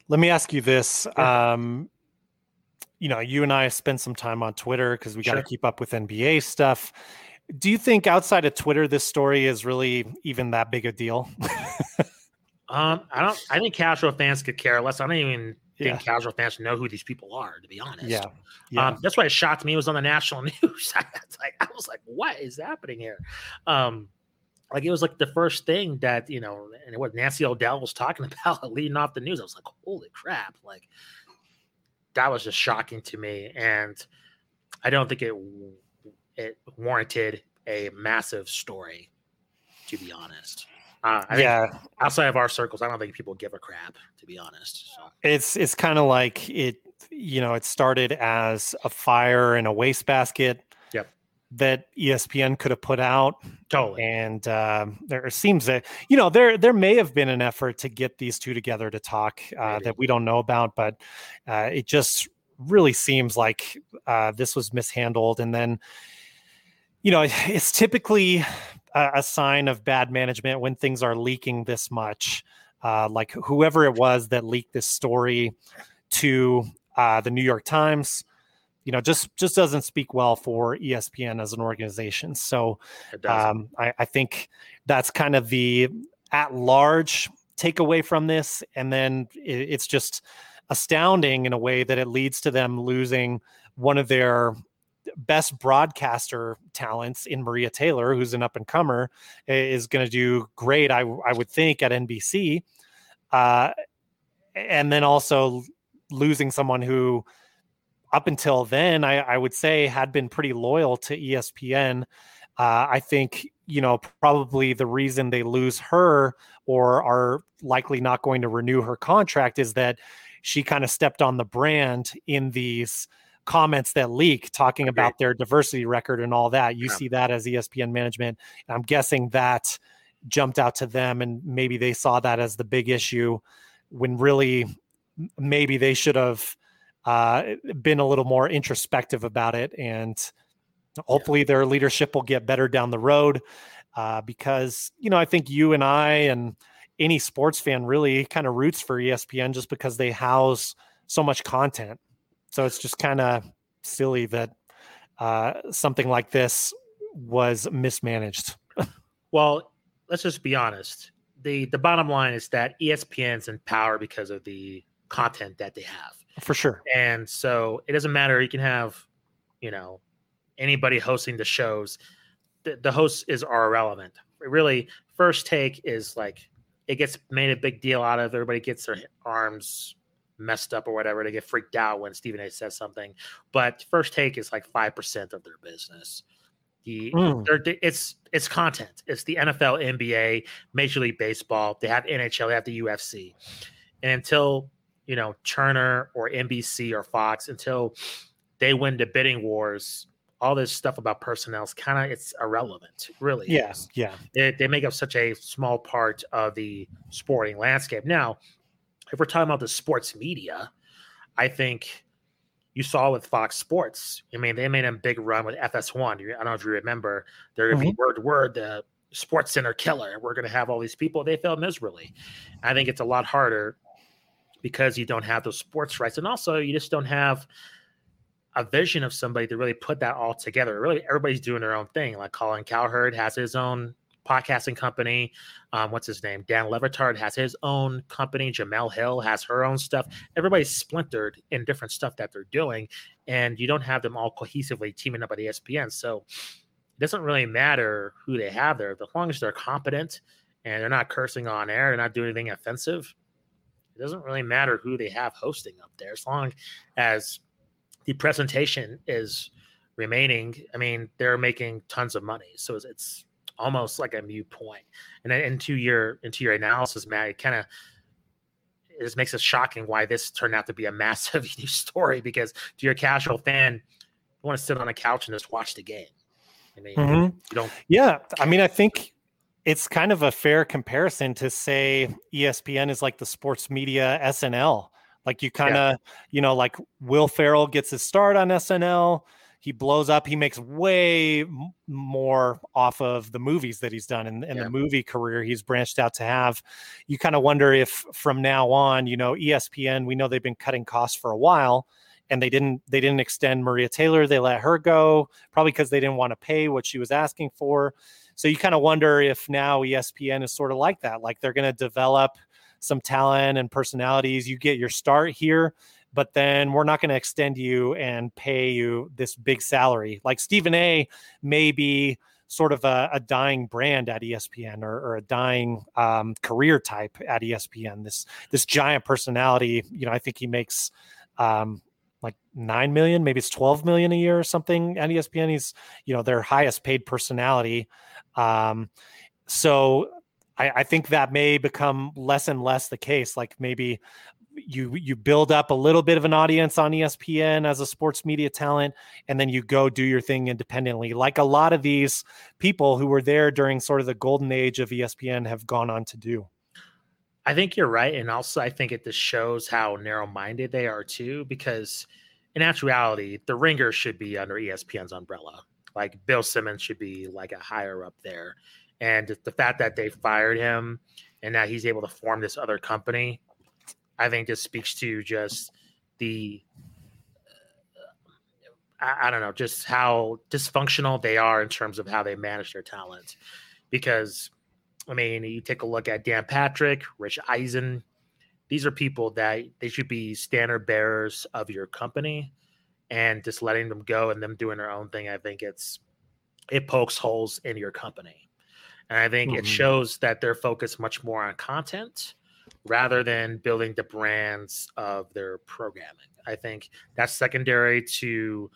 Let me ask you this. Yeah. Um, you know, you and I spent some time on Twitter because we got to keep up with NBA stuff. Do you think outside of Twitter, this story is really even that big a deal? um, I don't. I think casual fans could care less. I don't even yeah. think casual fans know who these people are, to be honest. Yeah. yeah. Um, that's why it shocked me. It was on the national news. I, was like, I was like, what is happening here? Um, like it was like the first thing that, you know, and what Nancy O'Dell was talking about leading off the news. I was like, holy crap. Like that was just shocking to me. And I don't think it, it warranted a massive story, to be honest. Uh, yeah, outside of our circles, I don't think people give a crap, to be honest. So. It's it's kind of like it, you know, it started as a fire in a wastebasket. That ESPN could have put out. Totally. And uh, there seems that you know there there may have been an effort to get these two together to talk uh, that we don't know about, but uh, it just really seems like uh, this was mishandled, and then you know it's typically a, a sign of bad management when things are leaking this much. Uh, like whoever it was that leaked this story to uh, the New York Times, you know, just just doesn't speak well for ESPN as an organization. So um, I, I think that's kind of the at large takeaway from this, and then it, it's just astounding in a way that it leads to them losing one of their best broadcaster talents in Maria Taylor, who's an up and comer, is going to do great. I I would think at NBC, uh, and then also losing someone who, up until then, I, I would say had been pretty loyal to ESPN. Uh, I think you know probably the reason they lose her or are likely not going to renew her contract is that she kind of stepped on the brand in these comments that leak talking about their diversity record and all that. You yeah. see that as ESPN management. I'm guessing that jumped out to them and maybe they saw that as the big issue when really maybe they should have uh, been a little more introspective about it and hopefully their leadership will get better down the road uh, because you know i think you and i and any sports fan really kind of roots for espn just because they house so much content. So it's just kind of silly that uh, something like this was mismanaged. Well let's just be honest. The the bottom line is that espn's in power because of the content that they have for sure. And so it doesn't matter you can have you know anybody hosting the shows the, the host is are irrelevant. Really first take is like it gets made a big deal out of everybody gets their arms messed up or whatever they get freaked out when stephen a says something but first take is like 5% of their business. The mm. it's it's content. It's the nfl nba major league baseball they have nhl they have the ufc and until you know turner or nbc or fox until they win the bidding wars all this stuff about personnel is kind of it's irrelevant really yes yeah. They, they make up such a small part of the sporting landscape. Now if we're talking about the sports media i think you saw with fox sports i mean they made a big run with fs1 i don't know if you remember they're going to mm-hmm. be word to word the sports center killer. We're going to have all these people. They failed miserably. I think it's a lot harder because you don't have those sports rights and also you just don't have a vision of somebody to really put that all together. Really, everybody's doing their own thing. Like Colin Cowherd has his own podcasting company. Um, what's his name? Dan Le Batard has his own company. Jemele Hill has her own stuff. Everybody's splintered in different stuff that they're doing, and you don't have them all cohesively teaming up at ESPN. So it doesn't really matter who they have there, as long as they're competent and they're not cursing on air, they're not doing anything offensive. It doesn't really matter who they have hosting up there, as long as the presentation is remaining. I mean, they're making tons of money, so it's, it's almost like a mute point. And then into your into your analysis, Matt, it kind of it just makes it shocking why this turned out to be a massive news story. Because to your casual fan, you want to sit on a couch and just watch the game. I mean, mm-hmm. you don't. Yeah, I mean, I think it's kind of a fair comparison to say ESPN is like the sports media SNL. Like you kind of, yeah. you know, like Will Ferrell gets his start on SNL. He blows up. He makes way more off of the movies that he's done in, in yeah. the movie career he's branched out to have. You kind of wonder if from now on, you know, ESPN, we know they've been cutting costs for a while and they didn't they didn't extend Maria Taylor. They let her go probably because they didn't want to pay what she was asking for. So you kind of wonder if now ESPN is sort of like that, like they're going to develop some talent and personalities. You get your start here, but then we're not going to extend you and pay you this big salary. Like Stephen A may be sort of a, a dying brand at ESPN or, or a dying um, career type at ESPN. This this giant personality, you know, I think he makes um, nine million, maybe it's twelve million a year or something at ESPN. He's you know their highest paid personality. Um, so I, I think that may become less and less the case. Like maybe you you build up a little bit of an audience on ESPN as a sports media talent and then you go do your thing independently like a lot of these people who were there during sort of the golden age of ESPN have gone on to do. I think you're right and also I think it just shows how narrow-minded they are too because in actuality the ringer should be under ESPN's umbrella. Like Bill Simmons should be like a higher up there and the fact that they fired him and that he's able to form this other company, I think just speaks to just the uh, I, I, don't know, just how dysfunctional they are in terms of how they manage their talent. Because I mean, you take a look at Dan Patrick, Rich Eisen. These are people that they should be standard bearers of your company, and just letting them go and them doing their own thing. I think it's it pokes holes in your company. And I think mm-hmm. it shows that they're focused much more on content rather than building the brands of their programming. I think that's secondary to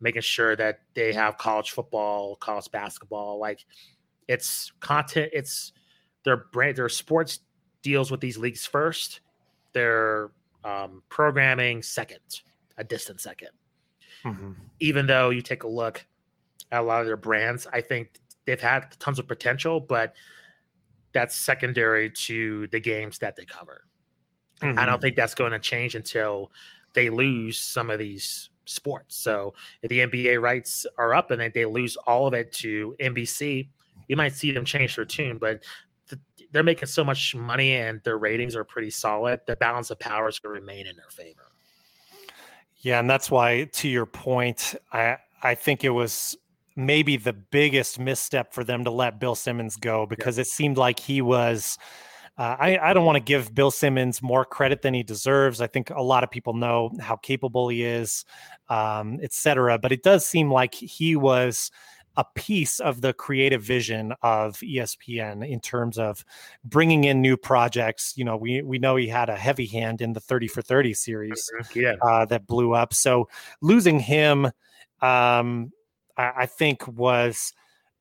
making sure that they have college football, college basketball. Like it's content, it's their brand, their sports deals with these leagues first, their um, programming second, a distant 2nd mm-hmm. Even though you take a look at a lot of their brands, I think they've had tons of potential, but that's secondary to the games that they cover. Mm-hmm. I don't mm-hmm. think that's going to change until they lose some of these sports. So if the NBA rights are up and then they lose all of it to NBC, you might see them change their tune. But they're making so much money and their ratings are pretty solid. The balance of power is going to remain in their favor. Yeah, and that's why, to your point, I I think it was maybe the biggest misstep for them to let Bill Simmons go because yeah. it seemed like he was. Uh, I, I don't want to give Bill Simmons more credit than he deserves. I think a lot of people know how capable he is, um, et cetera. But it does seem like he was a piece of the creative vision of ESPN in terms of bringing in new projects. You know, we we know he had a heavy hand in the 30 for 30 series mm-hmm. yeah. uh, that blew up. So losing him, um, I, I think was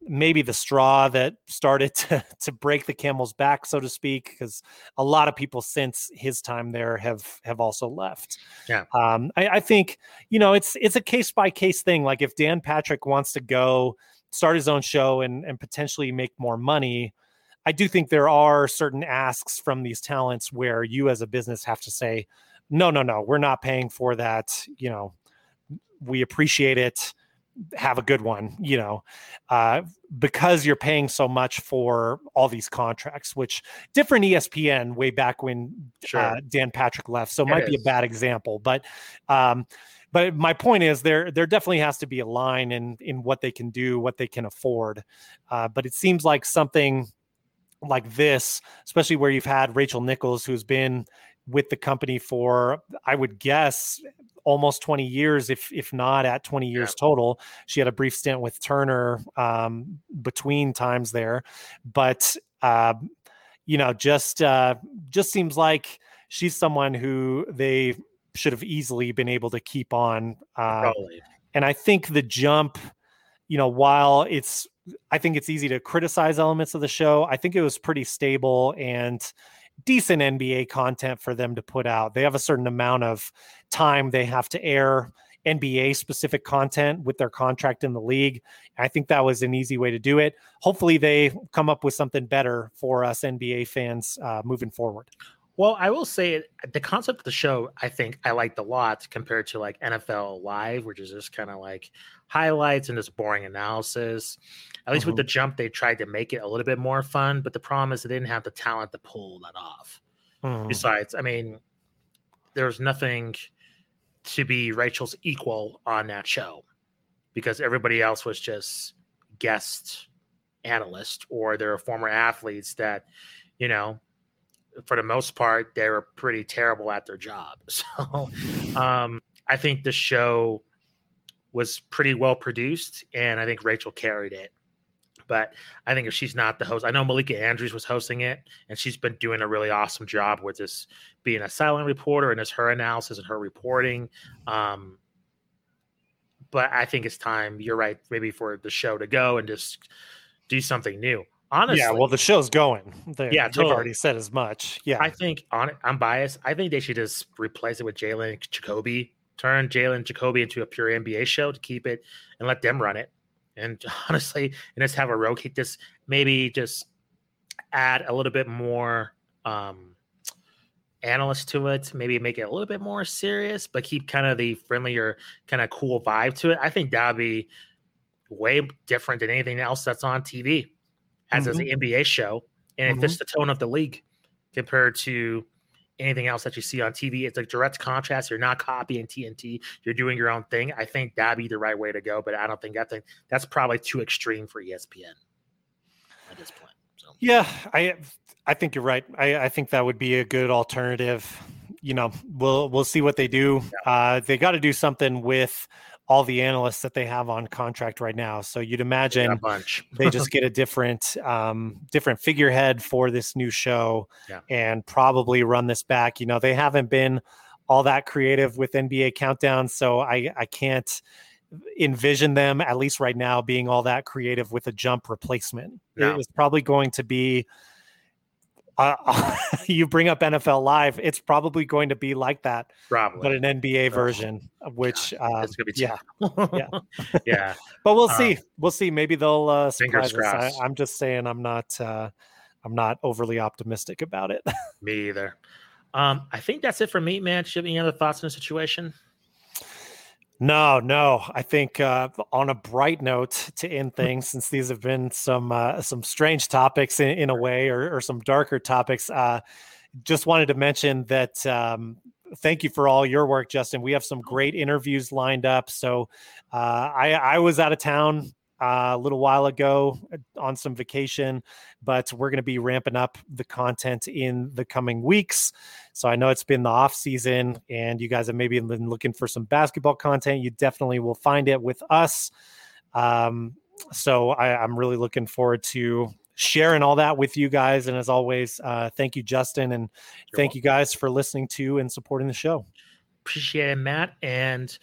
maybe the straw that started to, to break the camel's back so to speak because a lot of people since his time there have have also left. Yeah. Um, I, I, think you know it's it's a case by case thing like if dan patrick wants to go start his own show and and potentially make more money i do think there are certain asks from these talents where you as a business have to say no no no we're not paying for that you know we appreciate it have a good one, you know, uh, because you're paying so much for all these contracts, which different ESPN way back when uh, sure. uh, Dan Patrick left. So it might is. be a bad example, but, um, but my point is there there definitely has to be a line in in what they can do, what they can afford. Uh, but it seems like something like this, especially where you've had Rachel Nichols, who's been with the company for I would guess almost 20 years, if if not at 20 years yeah. total. She had a brief stint with Turner um, between times there, but uh, you know, just uh, just seems like she's someone who they should have easily been able to keep on. Uh, and I think the jump, you know, while it's I think it's easy to criticize elements of the show. I think it was pretty stable and decent NBA content for them to put out. They have a certain amount of time they have to air NBA specific content with their contract in the league. I think that was an easy way to do it. Hopefully, they come up with something better for us NBA fans uh, moving forward. Well, I will say the concept of the show, I think I liked a lot compared to like NFL Live, which is just kind of like highlights and just boring analysis. At least mm-hmm. with the jump, they tried to make it a little bit more fun, but the problem is they didn't have the talent to pull that off. Mm-hmm. Besides, I mean, there's nothing to be Rachel's equal on that show because everybody else was just guest analyst or they're former athletes that, you know, for the most part, they were pretty terrible at their job. So um, I think the show was pretty well produced, and I think Rachel carried it. But I think if she's not the host, I know Malika Andrews was hosting it, and she's been doing a really awesome job with this being a silent reporter and as her analysis and her reporting. Um, but I think it's time. You're right, maybe for the show to go and just do something new. Honestly, yeah. Well, the show's going. They, yeah, totally. they've already said as much. Yeah, I think on it, I'm biased. I think they should just replace it with Jalen Jacoby. Turn Jalen Jacoby into a pure NBA show to keep it and let them run it. And honestly, and just have a rotate this. Maybe just add a little bit more um analyst to it. Maybe make it a little bit more serious, but keep kind of the friendlier, kind of cool vibe to it. I think that'd be way different than anything else that's on TV as mm-hmm. an NBA show, and mm-hmm. it fits the tone of the league compared to anything else that you see on TV. It's a direct contrast. You're not copying TNT. You're doing your own thing. I think that'd be the right way to go, but I don't think I think that's probably too extreme for ESPN at this point. So. Yeah, I I think you're right. I, I think that would be a good alternative. You know, we'll we'll see what they do. Yeah. Uh, they got to do something with all the analysts that they have on contract right now. So you'd imagine they just get a different um, different figurehead for this new show yeah. and probably run this back. You know, they haven't been all that creative with NBA countdown, so I I can't envision them at least right now being all that creative with a jump replacement. No. It was probably going to be uh, you bring up NFL Live, it's probably going to be like that, probably, but an NBA version, which um, yeah, yeah, yeah. But we'll um, see. We'll see. Maybe they'll uh, surprise us. I, am just saying, I'm not, uh, I'm not overly optimistic about it. me either. Um, I think that's it for me, man. Do you have any other thoughts on the situation? No, no. I think uh, on a bright note to end things, since these have been some uh, some strange topics in, in a way, or, or, some darker topics, uh, just wanted to mention that. Um, thank you for all your work, Justin. We have some great interviews lined up. So uh, I, I was out of town a little while ago uh, on some vacation, but we're going to be ramping up the content in the coming weeks. So I know it's been the off season, and you guys have maybe been looking for some basketball content. You definitely will find it with us. Um, so I, I'm really looking forward to sharing all that with you guys. And as always, uh, thank you, Justin, and You're thank welcome. you guys for listening to and supporting the show. Appreciate it, Matt. And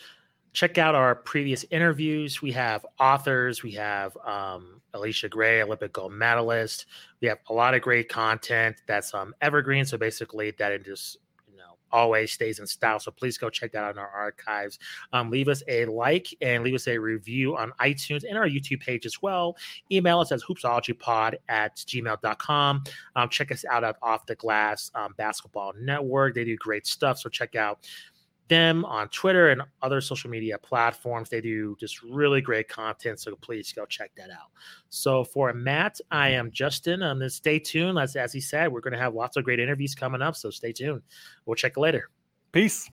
check out our previous interviews. We have authors, we have um, Allisha Gray, Olympic gold medalist. We have a lot of great content that's um, evergreen. So basically, that it just you know always stays in style. So please go check that out in our archives. Um, leave us a like and leave us a review on iTunes and our YouTube page as well. Email us at hoopsologypod at gmail.com. Um, check us out at Off the Glass um, Basketball Network. They do great stuff. So check out them on Twitter and other social media platforms. They do just really great content. So please go check that out. So for Matt, I am Justin. And then stay tuned. As, as he said, we're going to have lots of great interviews coming up. So stay tuned. We'll check later. Peace.